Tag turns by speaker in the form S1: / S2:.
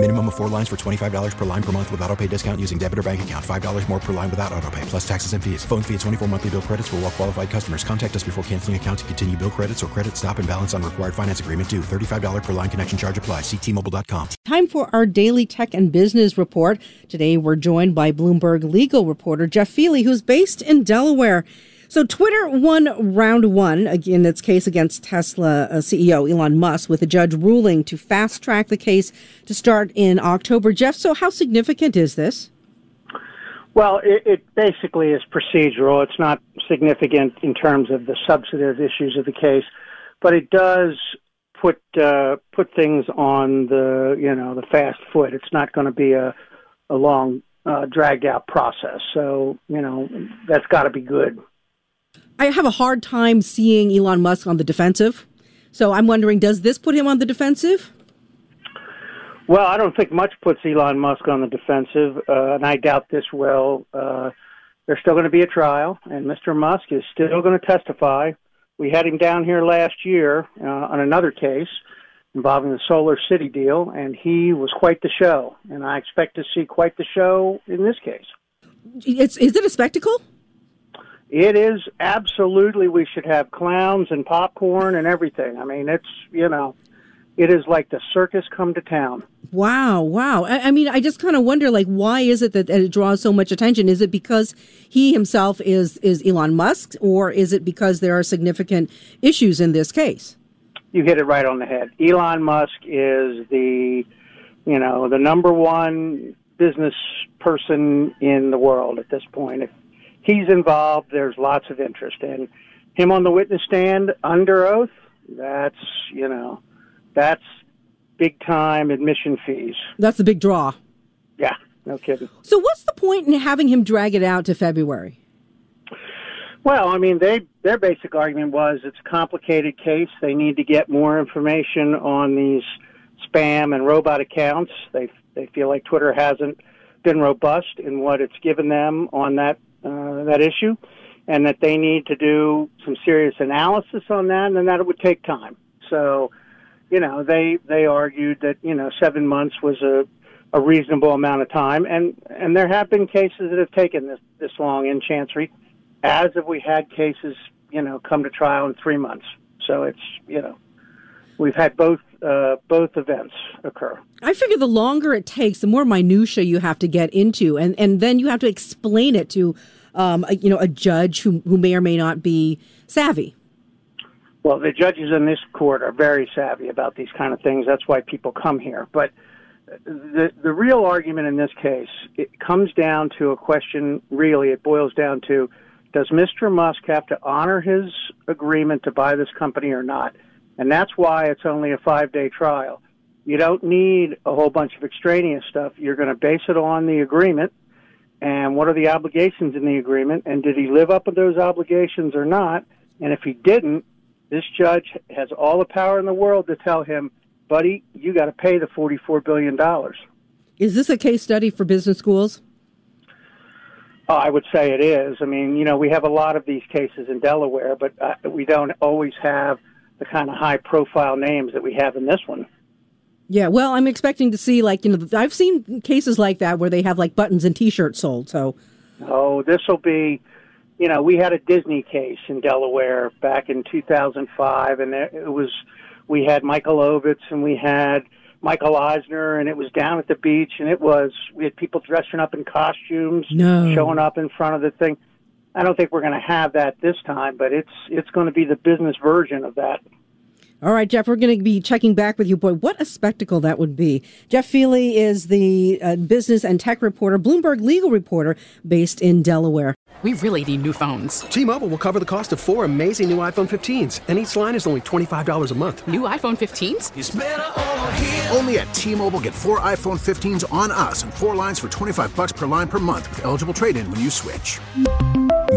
S1: Minimum of four lines for $25 per line per month with auto pay discount using debit or bank account. $5 more per line without auto pay, plus taxes and fees. Phone fee at 24 monthly bill credits for all well qualified customers. Contact us before canceling account to continue bill credits or credit stop and balance on required finance agreement due. $35 per line connection charge apply. Ctmobile.com.
S2: Time for our daily tech and business report. Today we're joined by Bloomberg legal reporter Jef Feeley, who's based in Delaware. So Twitter won round one in its case against Tesla uh, CEO Elon Musk with a judge ruling to fast track the case to start in October. Jeff, so how significant is this?
S3: Well, it, it basically is procedural. It's not significant in terms of the substantive issues of the case, but it does put uh, put things on the you know the fast foot. It's not going to be a a long uh, dragged out process. So you know that's got to be good.
S2: I have a hard time seeing Elon Musk on the defensive. So I'm wondering, does this put him on the defensive?
S3: Well, I don't think much puts Elon Musk on the defensive, uh, and I doubt this will. Uh, there's still going to be a trial, and Mr. Musk is still going to testify. We had him down here last year uh, on another case involving the Solar City deal, and he was quite the show. And I expect to see quite the show in this case.
S2: It's, is it a spectacle?
S3: It is absolutely. We should have clowns and popcorn and everything. I mean, it's you know, it is like the circus come to town.
S2: Wow, wow. I, I mean, I just kind of wonder, like, why is it that, that it draws so much attention? Is it because he himself is is Elon Musk, or is it because there are significant issues in this case?
S3: You hit it right on the head. Elon Musk is the, you know, the number one business person in the world at this point. If he's involved, there's lots of interest. And him on the witness stand under oath, that's, you know, that's big time admission fees.
S2: That's the big draw.
S3: Yeah, no kidding.
S2: So, what's the point in having him drag it out to February?
S3: Well, I mean, they their basic argument was it's a complicated case. They need to get more information on these spam and robot accounts. They they feel like Twitter hasn't been robust in what it's given them on that uh, that issue, and that they need to do some serious analysis on that, and that it would take time. So, you know, they they argued that you know seven months was a a reasonable amount of time, and and there have been cases that have taken this this long in Chancery, as if we had cases you know come to trial in three months. So it's you know we've had both uh, both events occur.
S2: I figure the longer it takes, the more minutia you have to get into, and and then you have to explain it to, um, a, you know, a judge who who may or may not be savvy.
S3: Well, the judges in this court are very savvy about these kind of things. That's why people come here. But the the real argument in this case it comes down to a question. Really, it boils down to: Does Mr. Musk have to honor his agreement to buy this company or not? And that's why it's only a five day trial. You don't need a whole bunch of extraneous stuff. You're going to base it on the agreement and what are the obligations in the agreement and did he live up to those obligations or not? And if he didn't, this judge has all the power in the world to tell him, buddy, you got to pay the $44 billion.
S2: Is this a case study for business schools?
S3: Oh, I would say it is. I mean, you know, we have a lot of these cases in Delaware, but uh, we don't always have the kind of high profile names that we have in this one.
S2: Yeah, well, I'm expecting to see like you know I've seen cases like that where they have like buttons and T-shirts sold. So,
S3: oh, this will be, you know, we had a Disney case in Delaware back in 2005, and it was we had Michael Ovitz and we had Michael Eisner, and it was down at the beach, and it was we had people dressing up in costumes,
S2: no.
S3: showing up in front of the thing. I don't think we're going to have that this time, but it's it's going to be the business version of that.
S2: All right, Jeff, we're going to be checking back with you. Boy, what a spectacle that would be. Jef Feeley is the uh, business and tech reporter, Bloomberg legal reporter based in Delaware.
S4: We really need new phones.
S5: T-Mobile will cover the cost of four amazing new iPhone 15s, and each line is only $25 a month.
S4: New iPhone 15s?
S6: Only at T-Mobile get four iPhone 15s on us and four lines for 25 bucks per line per month with eligible trade-in when you switch.